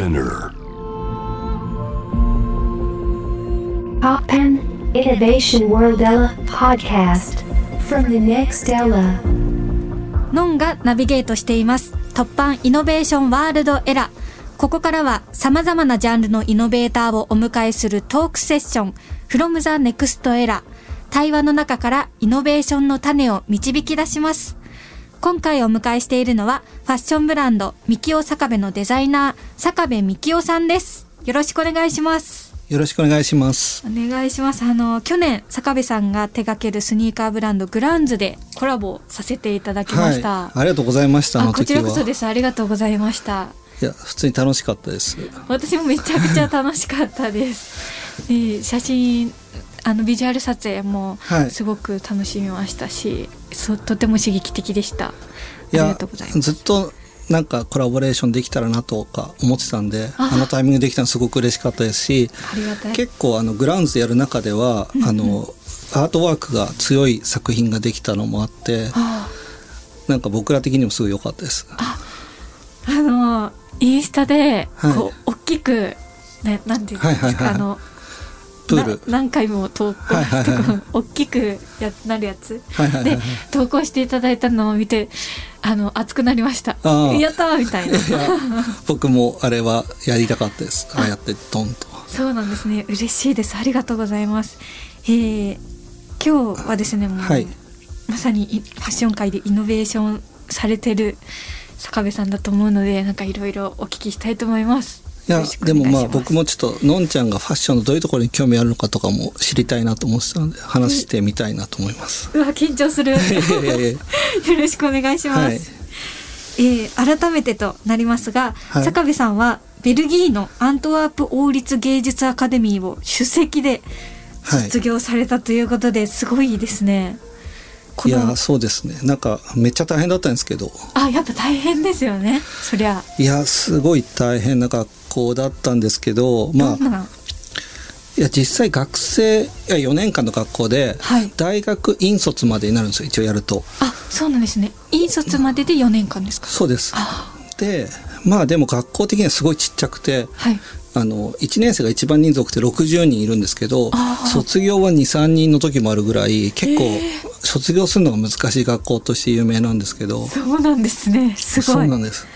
Spinner. Poppen Innovation World Ella podcast from the next Ella. ノンがナビゲートしています。突版イノベーションワールドエラー。ここからは様々なジャンルのイノベーターをお迎えするトークセッション from the next era。対話の中からイノベーションの種を導き出します。今回お迎えしているのはファッションブランドミキオ坂部のデザイナー坂部ミキオさんです。よろしくお願いします。よろしくお願いします。お願いします。あの、去年、坂部さんが手掛けるスニーカーブランドグランズでコラボさせていただきました。はい、ありがとうございました。こち。らこそです。ありがとうございました。いや、普通に楽しかったです。私もめちゃくちゃ楽しかったです。で 写真、あのビジュアル撮影もはいすごく楽しみましたし、そうとても刺激的でした。あいりがやとうございます。ずっとなんかコラボレーションできたらなとか思ってたんで、ああのタイミングできたのすごく嬉しかったですし。結構あのグラウンズでやる中では、あのアートワークが強い作品ができたのもあって、あなんか僕ら的にもすごい良かったです。あのインスタではいこう、大きくねなんていうんですか、はいはいはいあのプール。な何回も投稿はいはいはい。大きくやなるやつ。はいはいはいで投稿していただいたのを見てあの熱くなりました。やったーみたいな。僕もあれはやりたかったです。あ。あやってドンと。そうなんですね。嬉しいです。ありがとうございます。えー、今日はですねもう、はい。まさにいファッション界でイノベーションされてる坂部さんだと思うのでなんかいろいろお聞きしたいと思います。いやでもまあ僕もちょっとのんちゃんがファッションのどういうところに興味あるのかとかも知りたいなと思ってたので話してみたいなと思います。うわ緊張する。よろしくお願いします、はい。えー改めてとなりますが、はい。坂部さんはベルギーのアントワープ王立芸術アカデミーを首席ではい。卒業されたということですごいですね。こいのやそうですね。なんかめっちゃ大変だったんですけど。あやっぱ大変ですよね。そりゃ。いやすごい大変。な学校だったんですけどまあいや実際学生いや4年間の学校ではい。大学院卒までになるんですよ一応やると。あそうなんですね。院卒までで4年間ですか？そうです。あ。でまあでも学校的にはすごいちっちゃくてはい。あの1年生が一番人数多くて60人いるんですけど卒業は23人の時もあるぐらい結構卒業するのが難しい学校として有名なんですけど。そうなんですね。すごい。そうなんです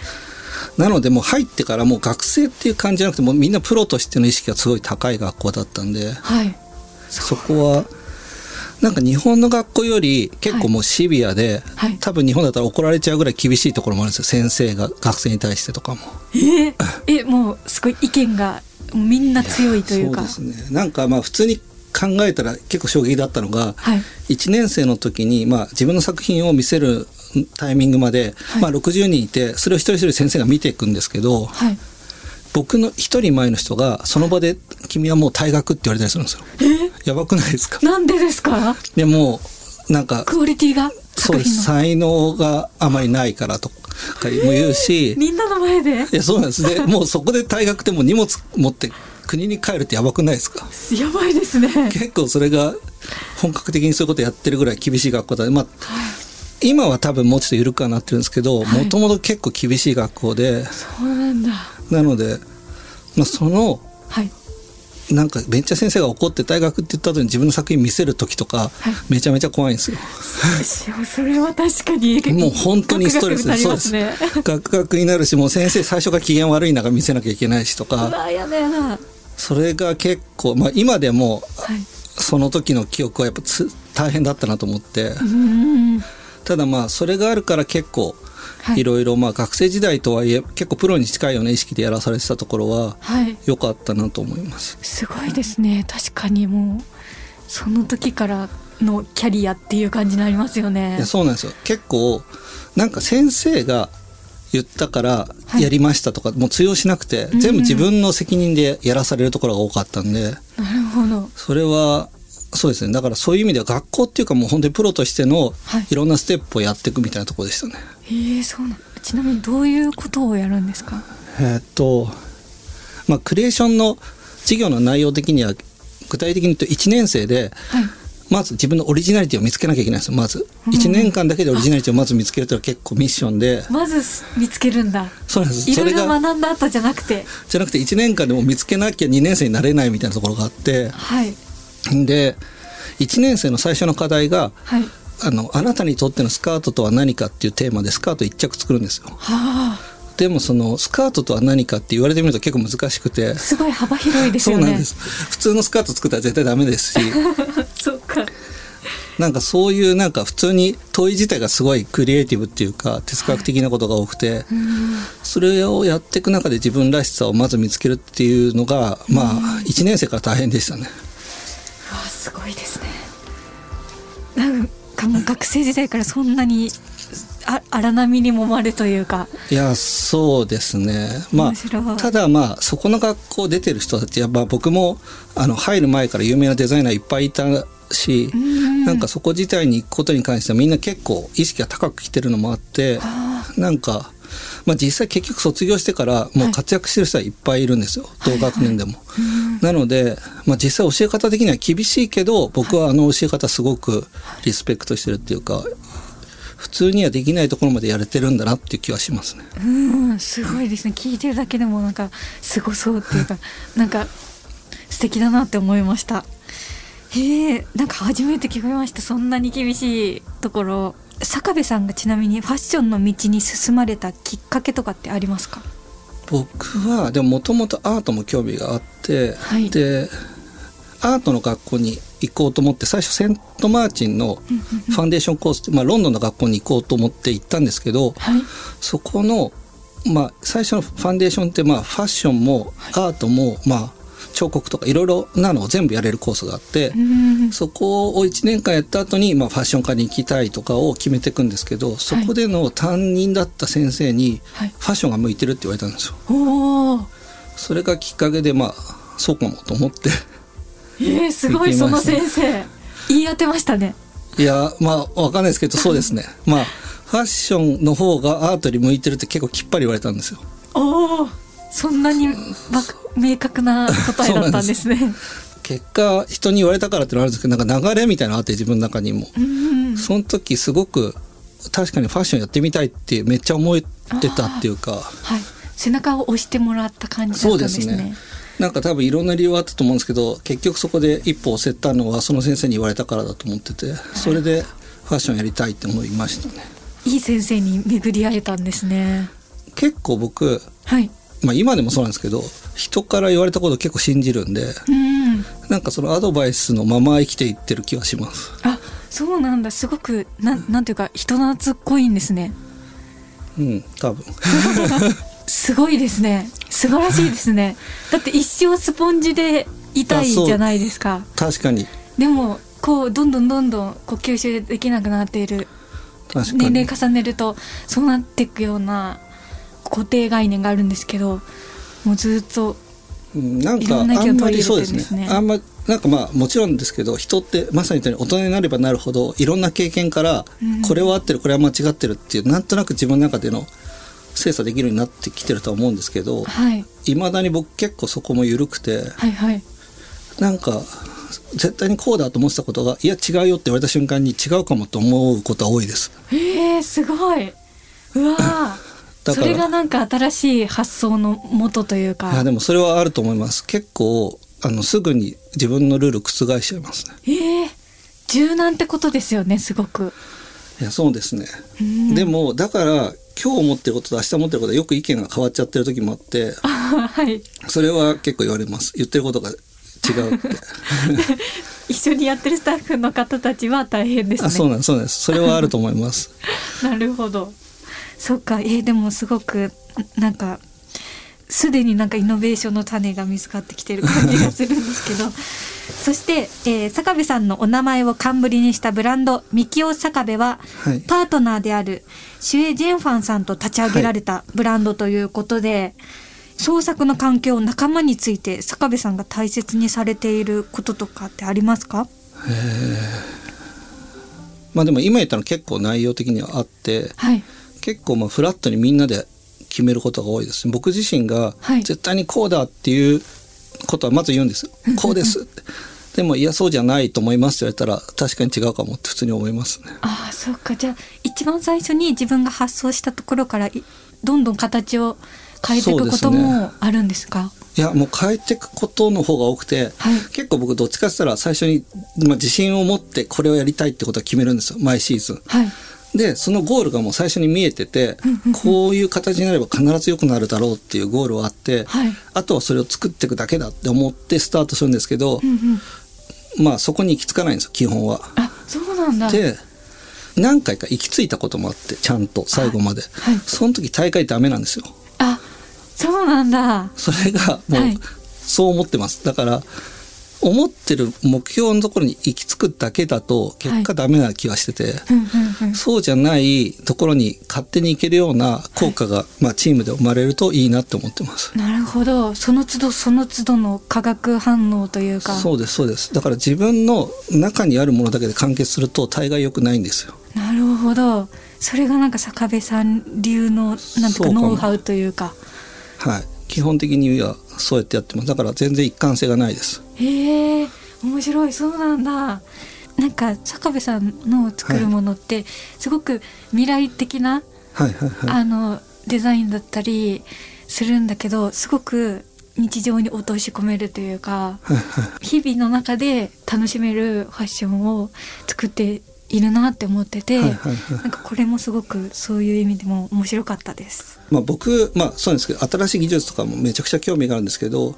なのでもう入ってからもう学生っていう感じじゃなくてもうみんなプロとしての意識がすごい高い学校だったんではい。そこはなんか日本の学校より結構もうシビアで、はい多分日本だったら怒られちゃうぐらい厳しいところもあるんですよ先生が学生に対してとかも。えー、えもうすごい意見がみんな強いというか。そうですねなんかまあ普通に考えたら結構衝撃だったのが、はい。1年生の時に、まあ、自分の作品を見せるタイミングまで、い。まあ、60人いてそれを一人一人先生が見ていくんですけどはい。僕の一人前の人がその場で「君はもう退学」って言われたりするんですよ。やばくないですか？なんでですか？でもなんかクオリティが？そうです。才能があまりないからとかも言うし。みんなの前で？いやそうなんです。でもうそこで退学ってもう荷物持って国に帰るってやばくないですか？やばいですね。結構それが本格的にそういうことやってるぐらい厳しい学校だ。まあ今は多分もうちょっと緩くはなってるんですけどはいもともと結構厳しい学校でそうなんだ。なので、まあ、そのはい。なんかベンチャー先生が怒って退学って言った後に自分の作品見せる時とかはいめちゃめちゃ怖いんですよ。それは確かにもう本当にストレスガクガクそうです。ガクガクになるしもう先生最初から機嫌悪い中見せなきゃいけないしとうかわやだやだ。はい。それが結構、まあ、今でもその時の記憶はやっぱつ大変だったなと思ってうーん。ただまあそれがあるから結構はいいろいろまあ学生時代とはいえ結構プロに近いような意識でやらされてたところははい。良かったなと思います。すごいですね。確かにもうその時からのキャリアっていう感じになりますよいねや。そうなんですよ結構なんか先生が言ったからやりましたとか、もう通用しなくてん全部自分の責任でやらされるところが多かったんでなるほど。それはそうですね。だからそういう意味では学校っていうかもう本当にプロとしてのはい。いろんなステップをやっていくみたいなところでしたね。ええそうなん。ちなみにどういうことをやるんですか？えーっとまあクリエーションの授業の内容的には具体的に言うと1年生で、はい。まず自分のオリジナリティを見つけなきゃいけないんですよまず、1年間だけでオリジナリティをまず見つけるというのは結構ミッションで。まず見つけるんだ。そうなんです。いろいろ学んだ後じゃなくて。じゃなくて1年間でも見つけなきゃ2年生になれないみたいなところがあって。はいで1年生の最初の課題がはい。あのあなたにとってのスカートとは何かっていうテーマでスカート1着作るんですよ。はでもそのスカートとは何かって言われてみると結構難しくて。あすごい幅広いですよね。そうなんです。普通のスカート作ったら絶対ダメですし。そうか。なんかそういうなんか普通に問い自体がすごいクリエイティブっていうか哲学的なことが多くて、それをやっていく中で自分らしさをまず見つけるっていうのがまあ1年生から大変でしたね。すごいですね。なんかもう学生時代からそんなにあ荒波に揉まれというか。いやそうですね。まあただまあそこの学校出てる人たちやっぱ僕もあの入る前から有名なデザイナーいっぱいいたし、なんかそこ自体に行くことに関してはみんな結構意識が高く来てるのもあってなんか、まあ、実際結局卒業してからもう活躍してる人はいっぱいいるんですよ、同学年でも。なので、まあ、実際教え方的には厳しいけど僕はあの教え方すごくリスペクトしてるっていうか普通にはできないところまでやれてるんだなっていう気はしますね。うん。すごいですね。聞いてるだけでもなんかすごそうっていうか なんか素敵だなって思いました。へえんか初めて聞こえました。そんなに厳しいところ坂部さんがちなみにファッションの道に進まれたきっかけとかってありますか？僕はでももともとアートも興味があって、はい。でアートの学校に行こうと思って最初セントマーチンのファンデーションコースって、まあ、ロンドンの学校に行こうと思って行ったんですけどはい。そこの、まあ、最初のファンデーションって、まあ、ファッションもアートも、まあ、彫刻とかいろいろなのを全部やれるコースがあって。うんそこを1年間やった後に、まあ、ファッション科に行きたいとかを決めていくんですけどそこでの担任だった先生にはい。ファッションが向いてるって言われたんですよ。おおそれがきっかけでまあそうかもと思って。えー、すごいその先生。言い当てましたね。いやまあわかんないですけどそうですね。まあファッションの方がアートに向いてるって結構きっぱり言われたんですよ。おおそんなにば明確な答えだったんですね。結果人に言われたからってのはあるんですけどなんか流れみたいなのあって自分の中にも、うんその時すごく確かにファッションやってみたいってめっちゃ思ってたっていうか。はい。背中を押してもらった感じだったんですね。そうですね。なんか多分いろんな理由はあったと思うんですけど結局そこで一歩を押せたのはその先生に言われたからだと思っててそれでファッションやりたいって思いましたねいい先生に巡り会えたんですね結構僕はいまあ今でもそうなんですけど人から言われたことを結構信じるんでうん。なんかそのアドバイスのまま生きていってる気はします。あそうなんだ。すごくなんなんていうか人懐っこいんですね。うん多分。すごいですね。素晴らしいですね。だって一生スポンジでいたいじゃないですか。確かに。でもこうどんどんどんどんこう吸収できなくなっている。年齢に重ねるとそうなっていくような固定概念があるんですけどもうずっとうんなんかあんまりそうですね。あんまなんかまあもちろんですけど人ってまさに大人になればなるほどいろんな経験からうん。これは合ってるこれは間違ってるっていうなんとなく自分の中での精査できるようになってきてるとは思うんですけどはい。いまだに僕結構そこも緩くてはいはい。なんか絶対にこうだと思ってたことがいや違うよって言われた瞬間に違うかもと思うことは多いです。えー、すごい。うわそれがなんか新しい発想の元といういやかでもそれはあると思います。結構あのすぐに自分のルール覆しちゃいますね。えー、柔軟ってことですよねすごく。いやそうですね、うん。でもだから今日思ってることと明日思ってることでよく意見が変わっちゃってる時もあってあはい。それは結構言われます。言ってることが違うって。一緒にやってるスタッフの方たちは大変ですねあそうなんですそうなんですそれはあると思いますなるほどそっか。えーでもすごくなんかすでになんかイノベーションの種が見つかってきてる感じがするんですけど。そして、えー坂部さんのお名前を冠にしたブランドミキオ坂部は、はい。パートナーであるシュエ・ジェンファンさんと立ち上げられたブランドということで、創作の環境仲間について坂部さんが大切にされていることとかってありますか？まあでも今言ったの結構内容的にはあってはい結構まあフラットにみんなで決めることが多いです僕自身がはい。絶対にこうだっていうことはまず言うんです。よ、こうですって。でもいやそうじゃないと思いますって言われたら確かに違うかもって普通に思いますね。ああそっか。じゃあ一番最初に自分が発想したところからいどんどん形を変えていくこともあるんですか？いやもう変えていくことの方が多くて、はい。結構僕どっちかって言ったら最初に、まあ、自信を持ってこれをやりたいってことは決めるんですよ。毎シーズン。はいでそのゴールがもう最初に見えてて、こういう形になれば必ず良くなるだろうっていうゴールはあって、はい。あとはそれを作っていくだけだって思ってスタートするんですけど、うんうん。まあそこに行き着かないんですよ基本は。あそうなんだ。で何回か行き着いたこともあってちゃんと最後まで、はい。その時大会ダメなんですよ。あそうなんだ。それがもう、はい。そう思ってます。だから思ってる目標のところに行き着くだけだと結果ダメな気がしてて、そうじゃないところに勝手に行けるような効果が、まあ、チームで生まれるといいなって思ってます。なるほど。その都度その都度の化学反応というか。そうですそうです。だから自分の中にあるものだけで完結すると大概良くないんですよ。なるほど。それがなんか坂部さん流のなんかノウハウというか。はい基本的にはそうやってやってます。だから全然一貫性がないです。へえ面白い。そうなんだ。なんか坂部さんの作るものってすごく未来的な、はいはいはい。あのデザインだったりするんだけどすごく日常に落とし込めるというか日々の中で楽しめるファッションを作っているなって思ってて、はいはいはいなんかこれもすごくそういう意味でも面白かったです。まあ、僕、まあ、そうですけど新しい技術とかもめちゃくちゃ興味があるんですけど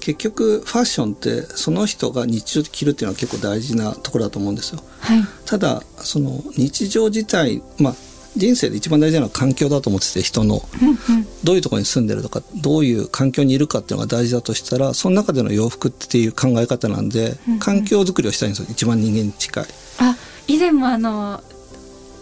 結局ファッションってその人が日常で着るっていうのは結構大事なところだと思うんですよ。はい、ただその日常自体、まあ、人生で一番大事なのは環境だと思ってて人のうんうんどういうところに住んでるとかどういう環境にいるかっていうのが大事だとしたらその中での洋服っていう考え方なんでうんうん環境づくりをしたいんですよ一番人間に近い。あ以前もあの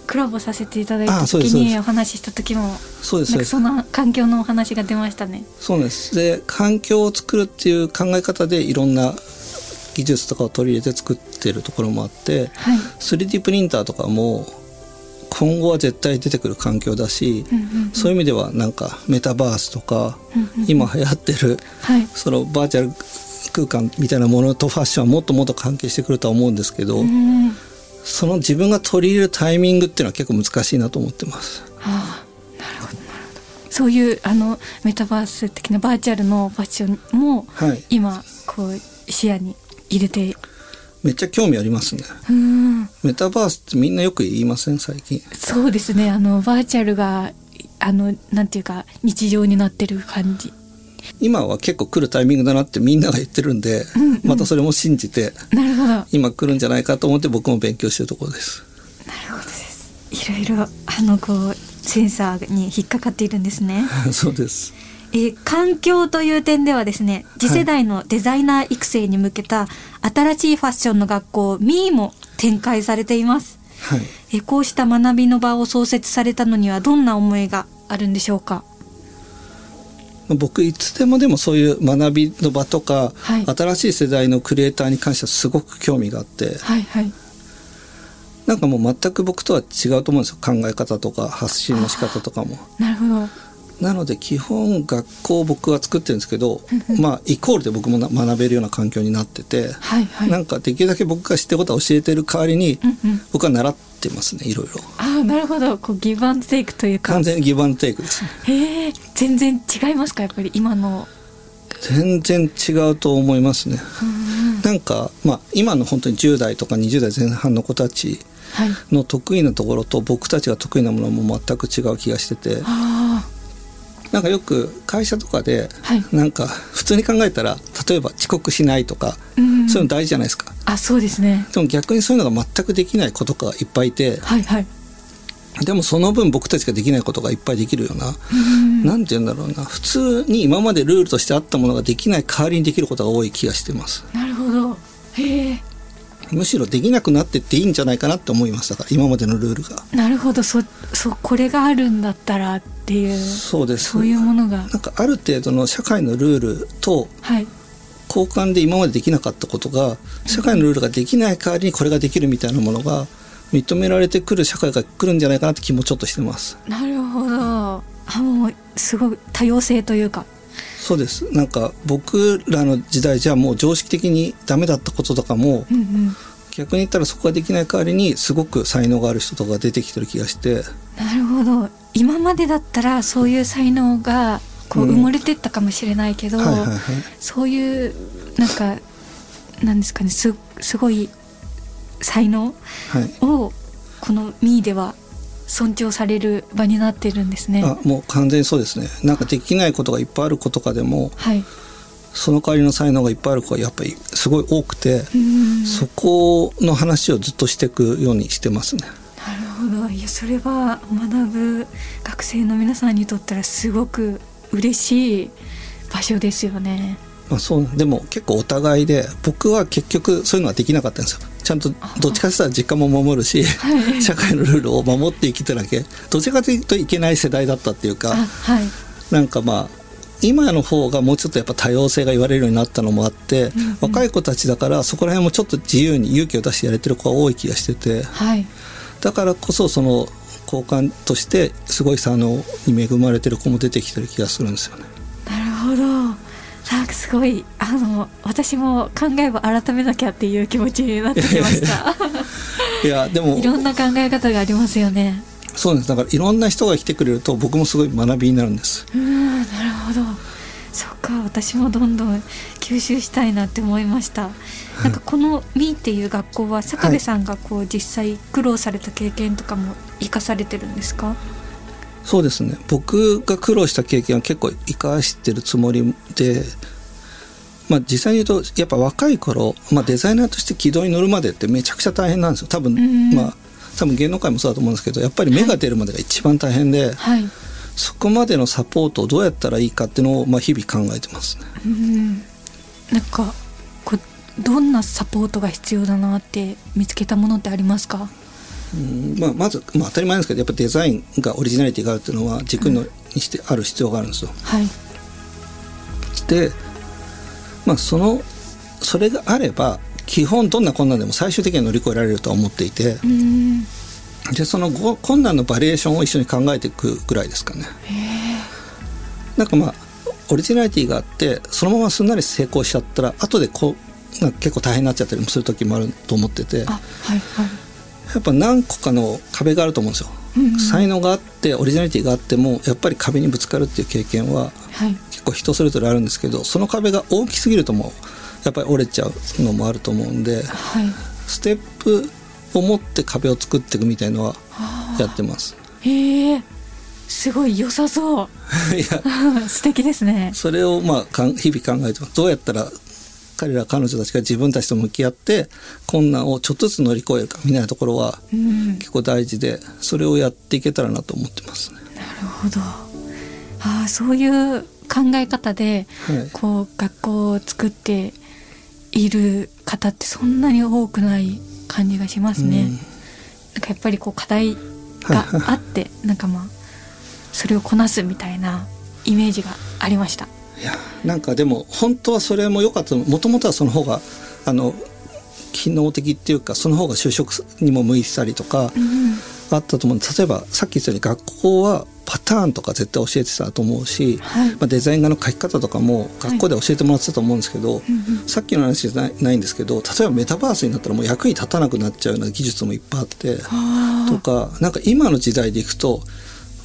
コラボさせていただいた時にお話しした時もそうですそうです。なんかそんな環境のお話が出ましたね。そうです。で環境を作るっていう考え方でいろんな技術とかを取り入れて作ってるところもあってはい、3D プリンターとかも今後は絶対出てくる環境だし、うんうんうん。そういう意味ではなんかメタバースとか、うんうん今流行ってるはい。そのバーチャル空間みたいなものとファッションはもっともっと関係してくるとは思うんですけど、うんその自分が取り入れるタイミングっていうのは結構難しいなと思ってます。ああなるほどなるほどそういうあのメタバース的なバーチャルのファッションもはい、今こう視野に入れてめっちゃ興味ありますね。うんメタバースってみんなよく言いません最近。そうですねあのバーチャルがあのなんていうか日常になってる感じ今は結構来るタイミングだなってみんなが言ってるんで、うんうん。またそれも信じてなるほど。なる今来るんじゃないかと思って僕も勉強してるところです。ほどです。いろいろあのこうセンサーに引っかかっているんですね。そうです。えー環境という点ではですね次世代のデザイナー育成に向けた新しいファッションの学校 ME も展開されています。はい。えーこうした学びの場を創設されたのにはどんな思いがあるんでしょうか？僕いつでもでもそういう学びの場とか、はい。新しい世代のクリエイターに関してはすごく興味があってはいはい。なんかもう全く僕とは違うと思うんですよ。考え方とか発信の仕方とかも。なるほどなので基本学校を僕は作ってるんですけどまあイコールで僕もな学べるような環境になってて、はいはい。なんかできるだけ僕が知ってることは教えてる代わりに、うんうん。僕は習ってますねいろいろ。ああなるほど。こうギブアンドテイクというか。完全にギブアンドテイクですね。へえ全然違いますか？やっぱり今の。全然違うと思いますね。なんか、まあ、今の本当に10代とか20代前半の子たちはい。の得意なところと僕たちが得意なものも全く違う気がしててあなんかよく会社とかではい。なんか普通に考えたら例えば遅刻しないとかあうん。そういうの大事じゃないですか。あそうですね。でも逆にそういうのが全くできない子とかいっぱいいてはいはい。でもその分僕たちができないことがいっぱいできるようなうん。なんて言うんだろうな。普通に今までルールとしてあったものができない代わりにできることが多い気がしてます。なるほど。へえむしろできなくなってっていいんじゃないかなって思いましたから今までのルールが。なるほど。そそこれがあるんだったらっていうそうです。そういうものが。なんかある程度の社会のルールとはい。交換で今までできなかったことが社会のルールができない代わりにこれができるみたいなものが認められてくる社会が来るんじゃないかなって気もちょっとしてます。なるほど。あもうすごい多様性というかそうです。なんか僕らの時代じゃもう常識的にダメだったこととかも、うんうん。逆に言ったらそこができない代わりにすごく才能がある人とかが出てきてる気がして。なるほど。今までだったらそういう才能がこううん埋もれてったかもしれないけど、はいはいはい。そういうなんかなんですかねすすごい才能はい。をこのミーでは尊重される場になってるんですね。あもう完全にそうですねなんかできないことがいっぱいある子とかでもはい。その代わりの才能がいっぱいある子がやっぱりすごい多くて、うんそこの話をずっとしていくようにしてますね。なるほど。いやそれは学ぶ学生の皆さんにとったらすごく嬉しい場所ですよね。まあ、そうでも結構お互いで僕は結局そういうのはできなかったんですよちゃんとどっちかって言ったら実家も守るし、はい社会のルールを守って生きてるだけどちらかというといけない世代だったっていうあかはい。なんかまあ今の方がもうちょっとやっぱ多様性が言われるようになったのもあって、若い子たちだからそこら辺もちょっと自由に勇気を出してやれてる子が多い気がしててはい。だからこそその交換としてすごい才能に恵まれてる子も出てきてる気がするんですよね。なるほど。なんかすごいあの私も考えを改めなきゃっていう気持ちになってきました。いやでもいろんな考え方がありますよね。そうですだからいろんな人が来てくれると僕もすごい学びになるんです。うんなるほどそっか私もどんどん吸収したいなって思いましたなんかこの「ミーっていう学校は坂部さんがこう実際苦労された経験とかも生かされてるんですか？そうですね。僕が苦労した経験は結構生かしてるつもりで、まあ、実際に言うとやっぱ若い頃、まあ、デザイナーとして軌道に乗るまでってめちゃくちゃ大変なんですよ。多分、ん。まあ多分芸能界もそうだと思うんですけどやっぱり芽が出るまでが一番大変で、はい。そこまでのサポートをどうやったらいいかっていうのを、まあ、日々考えてますね。うん。なんかこうどんなサポートが必要だなって見つけたものってありますか？うんまあ、まず、まあ、当たり前ですけどやっぱデザインがオリジナリティがあるっていうのは軸のにしてある必要があるんですよ。はい。で、まあ、そのそれがあれば基本どんな困難でも最終的には乗り越えられるとは思っていてうん。でそのご困難のバリエーションを一緒に考えていくぐらいですかね。なんかまあオリジナリティがあってそのまますんなり成功しちゃったら後でこうなんか結構大変になっちゃったりもする時もあると思っててはいはいっぱ何個かの壁があると思うんですよ。うんうん才能があってオリジナリティがあってもやっぱり壁にぶつかるっていう経験ははい。結構人それぞれあるんですけどその壁が大きすぎるともうやっぱり折れちゃうのもあると思うんではい。ステップを持って壁を作っていくみたいのはやってます。へえすごい良さそう。いや。素敵ですね。それをまあかん日々考えてます。どうやったら彼ら彼女たちが自分たちと向き合って困難をちょっとずつ乗り越えるかみたいなところはうん。結構大事でそれをやっていけたらなと思ってますね。なるほど。ああそういう考え方ではい。こう学校を作っている方ってそんなに多くない感じがしますね、うん。なんかやっぱりこう課題があってなんかまあそれをこなすみたいなイメージがありましたいやなんかでも本当はそれも良かったもともとはその方があの機能的っていうかその方が就職にも向いてたりとかうんあったと思うんで例えばさっき言ったように学校はパターンとか絶対教えてたと思うし、はい。まあ、デザイン画の描き方とかも学校で教えてもらってたと思うんですけど、うんうんさっきの話じゃないんですけど例えばメタバースになったらもう役に立たなくなっちゃうような技術もいっぱいあってあとかなんか今の時代でいくと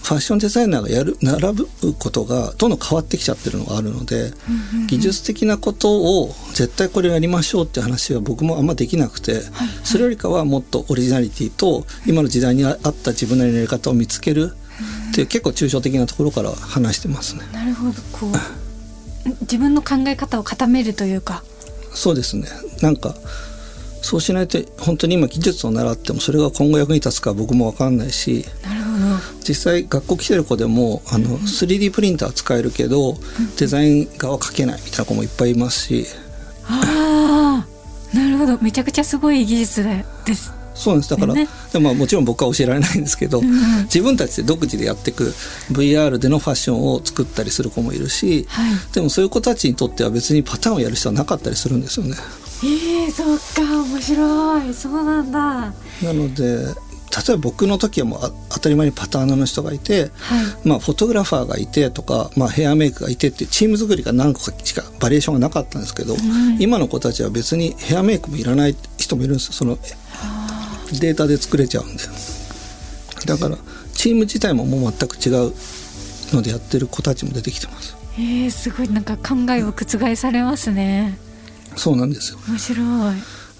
ファッションデザイナーがやる並ぶことがどんどん変わってきちゃってるのがあるので、技術的なことを絶対これやりましょうって話は僕もあんまできなくて、それよりかはもっとオリジナリティと今の時代に合った自分なりのやり方を見つけるっていう結構抽象的なところから話してますね。なるほどこう自分の考え方を固めるというか。そうですね。なんかそうしないと本当に今技術を習ってもそれが今後役に立つか僕も分かんないしなるほど。実際学校来てる子でもあの 3D プリンター使えるけどデザイン画は描けないみたいな子もいっぱいいますし。ああなるほど。めちゃくちゃすごい技術です。そうです。だから、ね。でもまあもちろん僕は教えられないんですけど、ん自分たちで独自でやっていく VR でのファッションを作ったりする子もいるし、はい。でもそういう子たちにとっては別にパターンをやる必要はなかったりするんですよね。えー、そっか面白い。そうなんだ。なので例えば僕の時はもうあ当たり前にパターナーの人がいて、はい。まあ、フォトグラファーがいてとか、まあ、ヘアメイクがいてってチーム作りが何個かしかバリエーションがなかったんですけど、今の子たちは別にヘアメイクもいらない人もいるんですよ。そのデータで作れちゃうんでだからチーム自体ももう全く違うのでやってる子たちも出てきてます。えー、すごいなんか考えを覆されますねそうなんですよ。面白い。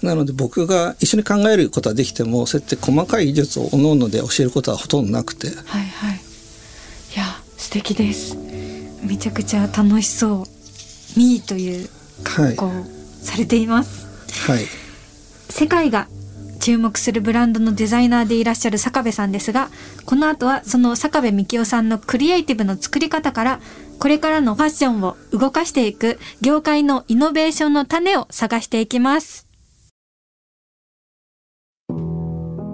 なので僕が一緒に考えることはできてもそうやって細かい技術を各々で教えることはほとんどなくて。はいはい。いや素敵です。めちゃくちゃ楽しそう。ミーというはい。こうされています。はい。世界が注目するブランドのデザイナーでいらっしゃる坂部さんですがこの後はその坂部幹夫さんのクリエイティブの作り方からこれからのファッションを動かしていく業界のイノベーションの種を探していきます。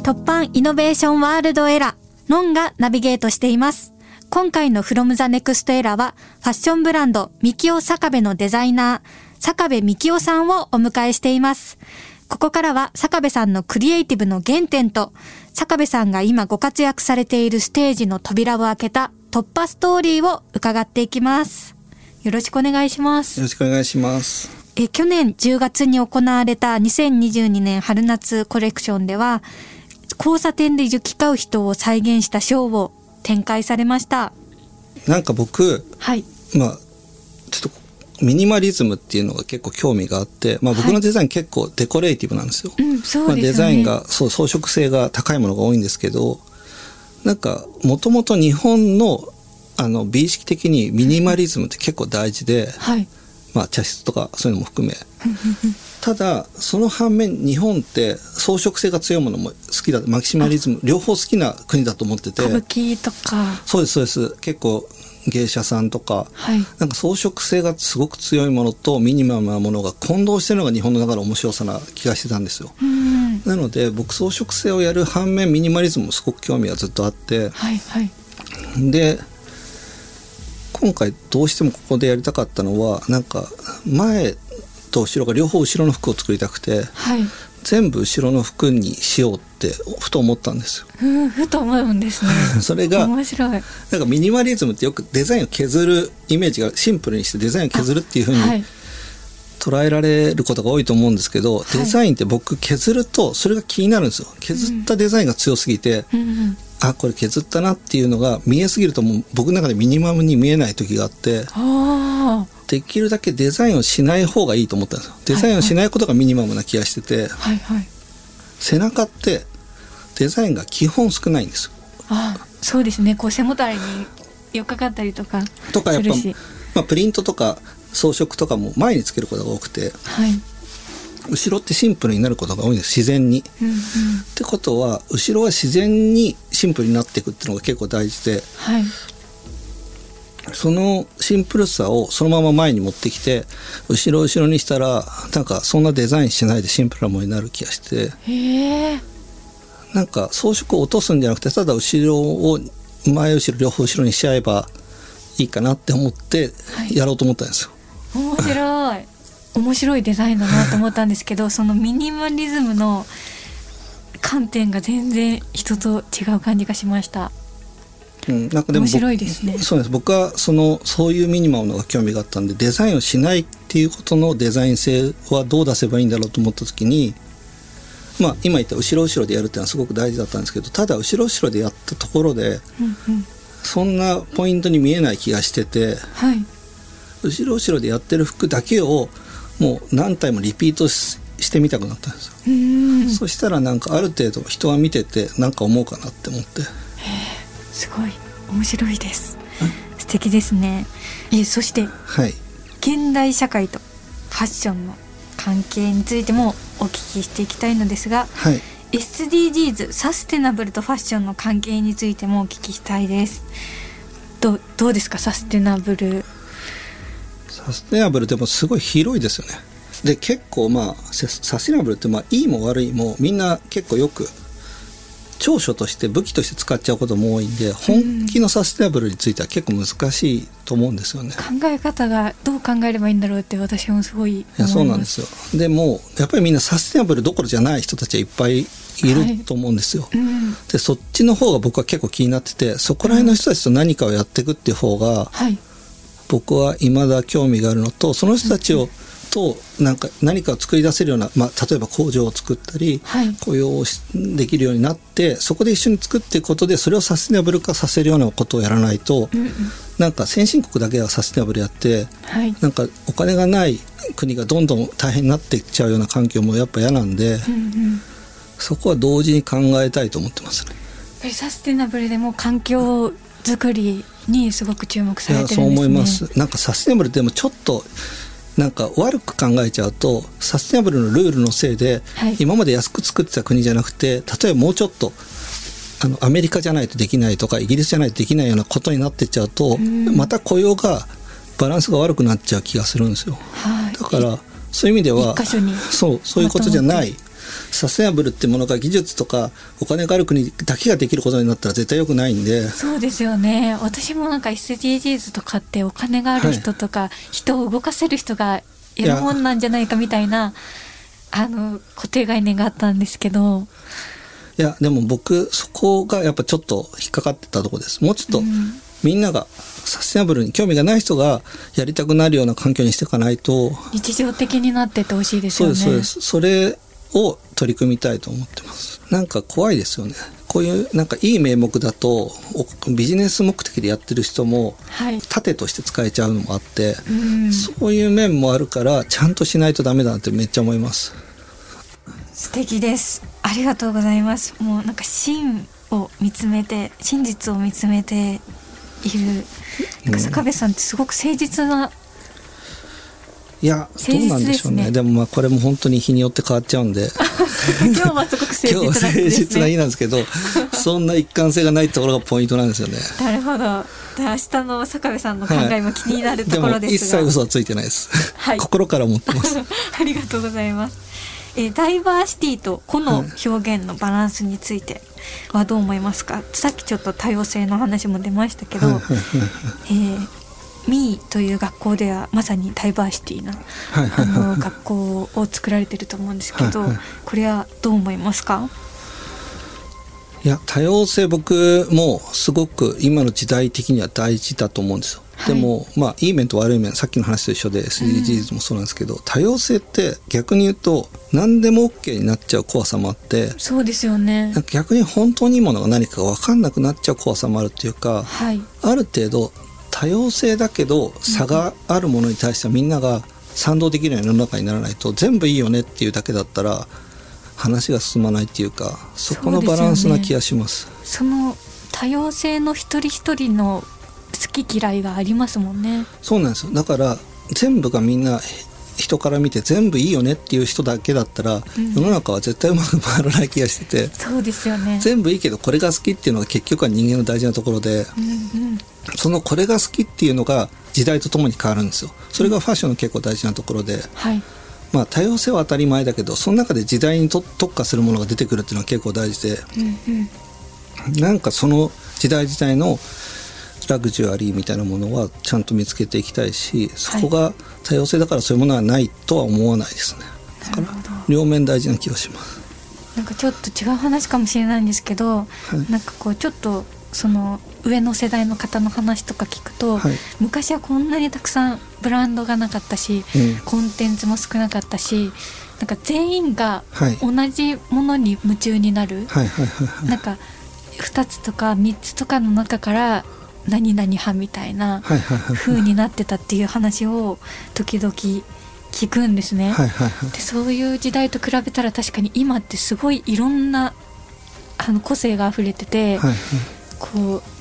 突版イノベーションワールドエラーノンがナビゲートしています。今回の From the Next Era はファッションブランドミキオ坂部のデザイナー坂部幹夫さんをお迎えしています。ここからは坂部さんのクリエイティブの原点と、坂部さんが今ご活躍されているステージの扉を開けた突破ストーリーを伺っていきます。よろしくお願いしますよ。ろしくお願いしますえ去年10月に行われた2022年春夏コレクションでは、交差点で行き交う人を再現したショーを展開されました。なんか僕はい。まあちょっとミニマリズムっていうのが結構興味があって、まあ、僕のデザイン結構デコレーティブなんですよ。うん、そうまあ。デザインがそう装飾性が高いものが多いんですけどなんかもともと日本のあの美意識的にミニマリズムって結構大事で、はい。まあ、茶室とかそういうのも含め。ただその反面日本って装飾性が強いものも好きだ。マキシマリズム両方好きな国だと思ってて。歌舞伎とか、そうですそうです。結構芸者さんとかはい。なんか装飾性がすごく強いものとミニマムなものが混同してるのが日本の中の面白さな気がしてたんですよ。うん。なので僕装飾性をやる反面ミニマリズムもすごく興味がずっとあってはい、はい。で今回どうしてもここでやりたかったのはなんか前と後ろが両方後ろの服を作りたくてはい。全部後ろの服にしようってふと思ったんですよ。うん、ふと思うんですね。それが面白い。なんかミニマリズムってよくデザインを削るイメージがシンプルにしてデザインを削るっていう風にはい。捉えられることが多いと思うんですけど、いデザインって僕削るとそれが気になるんですよ削ったデザインが強すぎて、うんうん。あこれ削ったなっていうのが見えすぎるともう僕の中でミニマムに見えない時があってあできるだけデザインをしない方がいいと思ったんですよデザインをしないことがミニマムな気がしてて、あ。はい、はい。背中ってデザインが基本少ないんです。よあそうですね。こう背もたれに寄っかかったりとかとかやっぱするし、まあ、プリントとか装飾とかも前につけることが多くて。はい、後ろってシンプルになることが多いんです。自然に。うんうん、ってことは後ろは自然にシンプルになっていくっていうのが結構大事で。はいそのシンプルさをそのまま前に持ってきて後ろ後ろにしたらなんかそんなデザインしないでシンプルなものになる気がして。なんか装飾を落とすんじゃなくてただ後ろを前後ろ両方後ろにしちゃえばいいかなって思ってはい。やろうと思ったんですよ。面白い。面白いデザインだなと思ったんですけど そのミニマリズムの観点が全然人と違う感じがしましたうん、なんかでも面白いですね。そうです。僕はそのそういうミニマムのが興味があったんでデザインをしないっていうことのデザイン性はどう出せばいいんだろうと思った時にまあ今言った後ろ後ろでやるっていうのはすごく大事だったんですけどただ後ろ後ろでやったところでうんうん。そんなポイントに見えない気がしててはい。後ろ後ろでやってる服だけをもう何体もリピートししてみたくなったんですよ、そしたらなんかある程度人は見ててなんか思うかなって思ってすごい面白いです。素敵ですね。えそしてはい。現代社会とファッションの関係についてもお聞きしていきたいのですがはい。SDGs サステナブルとファッションの関係についてもお聞きしたいです。どうどうですか？サステナブル。サステナブルでもすごい広いですよね。で結構まあササステナブルってまあいいも悪いもみんな結構よく長所として武器として使っちゃうことも多いんで本気のサステナブルについては結構難しいと思うんですよね。考え方がどう考えればいいんだろうって私もすごい思いやそうなんですよ。でもやっぱりみんなサステナブルどころじゃない人たちはいっぱいいると思うんですよ。うん。でそっちの方が僕は結構気になっててそこら辺の人たちと何かをやっていくっていう方がはい。僕は未だ興味があるのとその人たちをとなんか何かを作り出せるような、まあ、例えば工場を作ったり、はい。雇用をしできるようになってそこで一緒に作っていくことでそれをサステナブル化させるようなことをやらないと、うんうん。なんか先進国だけがサステナブルやってはい。なんかお金がない国がどんどん大変になっていっちゃうような環境もやっぱ嫌なんで、うんうん。やっそこは同時に考えたいと思ってます。ね。ぱりサステナブルでも環境づくりにすごく注目されてるんですね。思います。なんかサステナブルでもちょっとなんか悪く考えちゃうとサステナブルのルールのせいで、はい。今まで安く作ってた国じゃなくて例えばもうちょっとあのアメリカじゃないとできないとかイギリスじゃないとできないようなことになってっちゃうと、ん。また雇用がバランスが悪くなっちゃう気がするんですよ。はい。だからそういう意味では一箇所にそうそういうことじゃなまいサステナブルってものが技術とかお金がある国だけができることになったら絶対良くないんで。そうですよね。私もなんか SDGs とかってお金がある人とか、人を動かせる人がや。るもんなんじゃないかみたいなあの固定概念があったんですけど。いやでも僕そこがやっぱちょっと引っかかってたとこです。もうちょっと、うん。みんながサステナブルに興味がない人がやりたくなるような環境にしていかないと。日常的になってってほしいですそうよねですそうです。それを取り組みたいと思ってます。なんか怖いですよね。こういうなんかいい名目だとおビジネス目的でやってる人もはい。盾として使えちゃうのもあって、うん。そういう面もあるからちゃんとしないとダメだなってめっちゃ思います。素敵です。ありがとうございます。もうなんか真を見つめて真実を見つめている。なんか坂部さんってすごく誠実ないやどうなんでしょうね。ですね。でもまあこれも本当に日によって変わっちゃうんで。今日はすごく誠今日は誠実な日ねなんですけどそんな一貫性がないところがポイントなんですよね。なるほど。で明日の坂部さんの考えも気になるところでも一ですが、切嘘はついてないです。はい。心から思ってます。ありがとうございます。えーダイバーシティと個の表現のバランスについてはどう思いますか？さっきちょっと多様性の話も出ましたけど、えーミーという学校ではまさにダイバーシティなはいあの学校を作られてると思うんですけどこれはどう思いますか？いや多様性僕もすごく今の時代的には大事だと思うんですよ。はいでもまあいい面と悪い面さっきの話と一緒で SDGs もそうなんですけど、多様性って逆に言うと何でも OK になっちゃう怖さもあってそうですよね逆に本当にいいものが何かが分かんなくなっちゃう怖さもあるっていうかはい。ある程度多様性だけど差があるものに対してはみんなが賛同できるような世の中にならないと全部いいよねっていうだけだったら話が進まないっていうかそこのバランスな気がします。その多様性の一人一人の好き嫌いがありますもんね。そうなんですよだから全部がみんな人から見て全部いいよねっていう人だけだったら、ん世の中は絶対うまく回らない気がしててそうですよね。全部いいけどこれが好きっていうのが結局は人間の大事なところでうんうん。そのこれが好きっていうのが時代とともに変わるんですよ。それがファッションの結構大事なところで、はい。まあ多様性は当たり前だけどその中で時代にと特化するものが出てくるっていうのは結構大事で。うんうん。なんかその時代時代のラグジュアリーみたいなものはちゃんと見つけていきたいしそこが多様性だからそういうものはないとは思わないですね。だから両面大事な気がします。なんかちょっと違う話かもしれないんですけど、い。なんかこうちょっとその上の世代の方の話とか聞くと、はい。昔はこんなにたくさんブランドがなかったし、うんコンテンツも少なかったしなんか全員がはい。同じものに夢中になる、はいなんか2つとか3つとかの中から何々派みたいな風になってたっていう話を時々聞くんですね。はいはいはい。でそういう時代と比べたら確かに今ってすごいいろんなあの個性が溢れてて、はいはい。こう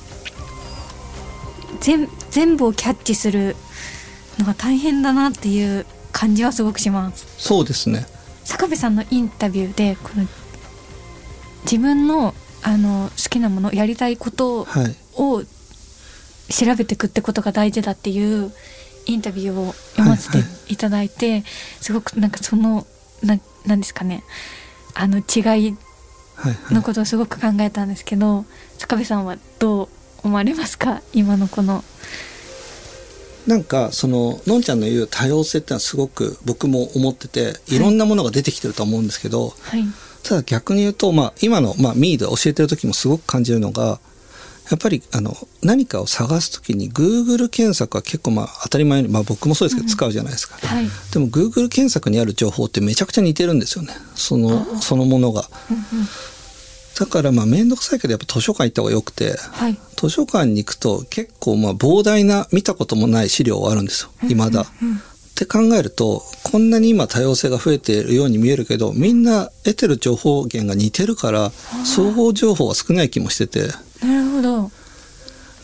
全全部をキャッチするのが大変だなっていう感じはすごくします。そうですね。坂部さんのインタビューでこの自分のあの好きなものやりたいことはい。を調べていくってことが大事だっていうインタビューを読ませていただいて、すごくなんかそのななんですかね。あの違いはいはい。のことをすごく考えたんですけど坂部さんはどう思われますか？今のこの。なんかそののんちゃんの言う多様性ってのはすごく僕も思っててい。ろんなものが出てきてると思うんですけど、はい。ただ逆に言うと、まあ、今の、まあ、ミーで教えてる時もすごく感じるのがやっぱりあの何かを探す時に Google 検索は結構まあ当たり前に、まあ、僕もそうですけど使うじゃないですか、はい。でも Google 検索にある情報ってめちゃくちゃ似てるんですよね。そのそのものがだからまあ面倒くさいけどやっぱ図書館行った方がよくてはい。図書館に行くと結構まあ膨大な見たこともない資料があるんですよ。未だ。って考えるとこんなに今多様性が増えているように見えるけどみんな得てる情報源が似てるから総合情報は少ない気もしてて。なるほど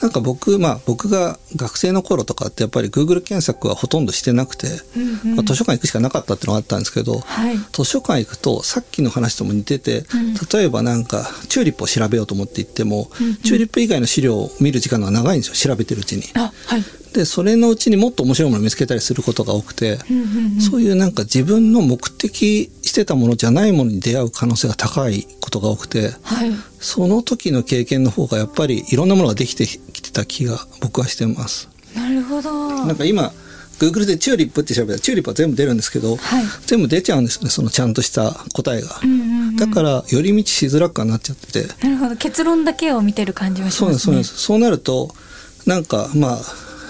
なんか僕まあ僕が学生の頃とかってやっぱり Google 検索はほとんどしてなくて、うんうん。まあ図書館行くしかなかったっていうのがあったんですけど、はい。図書館行くとさっきの話とも似てて、うん。例えばなんかチューリップを調べようと思って行っても、うんうん。チューリップ以外の資料を見る時間が長いんですよ調べてるうちに。あはい。でそれのうちにもっと面白いものを見つけたりすることが多くて、うんうんうんそういうなんか自分の目的してたものじゃないものに出会う可能性が高いことが多くてはい。その時の経験の方がやっぱりいろんなものができてきてた気が僕はしてます。なるほど。なんか今 Google でチューリップって調べたらチューリップは全部出るんですけど、はい。全部出ちゃうんですよねそのちゃんとした答えが。うんうんうん。だから寄り道しづらくはなっちゃってて、なるほど。結論だけを見てる感じはしそうなんですそうです。そうなるとなんかまあ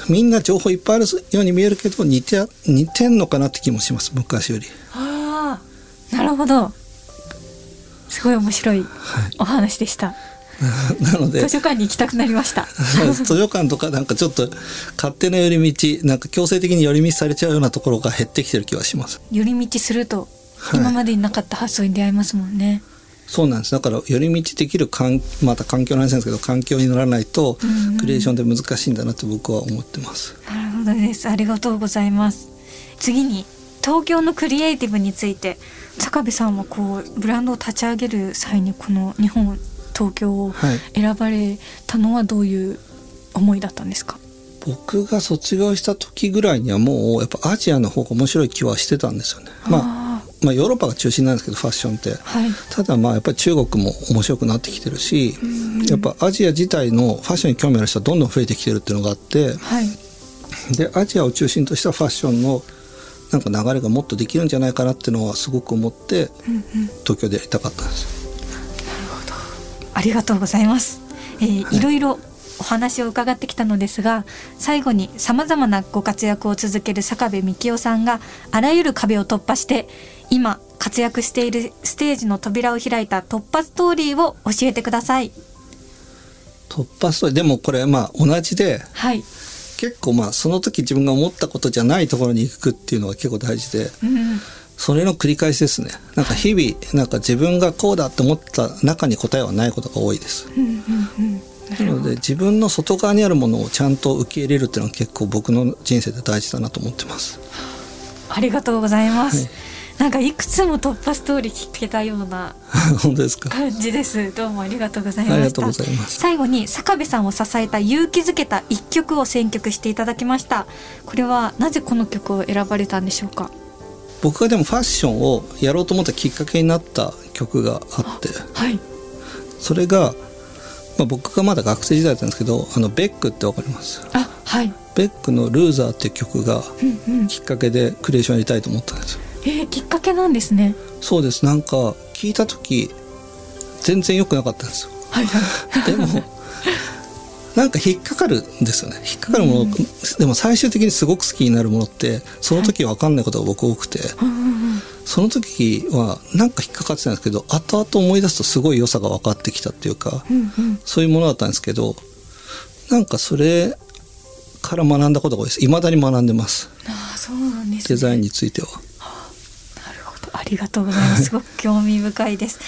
みんな情報いっぱいあるように見えるけど似て似てんのかなって気もします昔より。ああなるほど。すごい面白い。お話でした、なので図書館に行きたくなりました。図書館とかなんかちょっと勝手な寄り道なんか強制的に寄り道されちゃうようなところが減ってきてる気はします。寄り道するとはい。今までになかった発想に出会いますもんね、そうなんです。だから寄り道できる環また環境の話なんですけど環境にならないとクリエーションって難しいんだなって僕は思ってます、なるほどです。ありがとうございます。次に東京のクリエイティブについて坂部さんはこうブランドを立ち上げる際にこの日本東京をはい。選ばれたのはどういう思いだったんですか、僕が卒業した時ぐらいにはもうやっぱアジアの方が面白い気はしてたんですよね。まああまあヨーロッパが中心なんですけどファッションって。ーはい。ただまあやっぱり中国も面白くなってきてるしやっぱアジア自体のファッションに興味ある人はどんどん増えてきてるっていうのがあってはい。でアジアを中心としたファッションのなんか流れがもっとできるんじゃないかなっていうのはすごく思って東京でやりたかったんですよありがとうございます。えーいろいろお話を伺ってきたのですが最後にさまざまなご活躍を続ける坂部幹夫さんがあらゆる壁を突破して今活躍しているステージの扉を開いた突破ストーリーを教えてください。突破ストーリー？でもこれまあ同じではい、結構まあその時自分が思ったことじゃないところに行くっていうのが結構大事でうん、それの繰り返しですねなんか日々なんか自分がこうだって思った中に答えはないことが多いですなので自分の外側にあるものをちゃんと受け入れるっていうのは結構僕の人生で大事だなと思ってますありがとうございます。はいなんかいくつも突破ストーリー聞けたような 本当ですか？感じです。どうもありがとうございました。ありがとうございます最後に坂部さんを支えた勇気づけた一曲を選曲していただきました。これはなぜこの曲を選ばれたんでしょうか？僕がでもファッションをやろうと思ったきっかけになった曲があってはい。それが、まあ、僕がまだ学生時代だったんですけどあのベックってわかります？あ、はい。ベックの「ルーザー」っていう曲がうんうん。きっかけでクリエーションやりたいと思ったんですよえー、きっかけなんですね。そうですなんか聞いた時全然良くなかったんですよはいはい。でもなんか引っかかるんですよね引っかかるもの、でも最終的にすごく好きになるものってその時分かんないことが僕多くて、うんうんうん。その時はなんか引っかかってたんですけど後々思い出すとすごい良さが分かってきたっていうかうんうん。そういうものだったんですけどなんかそれから学んだことが多いです未だに学んでますああ、そうなんです、ね。デザインについてはなるほど。ありがとうございます。すごく興味深いです。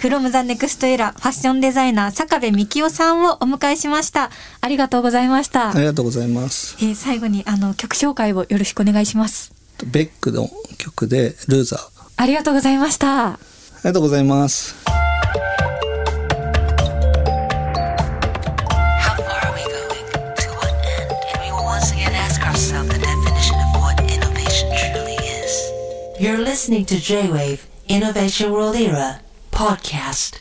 フロムザネクストエラーファッションデザイナー坂部美希夫さんをお迎えしました。ありがとうございました。ありがとうございます。えー、最後にあの曲紹介をよろしくお願いします。ベックの曲でルーザー。ありがとうございました。ありがとうございます。Podcast.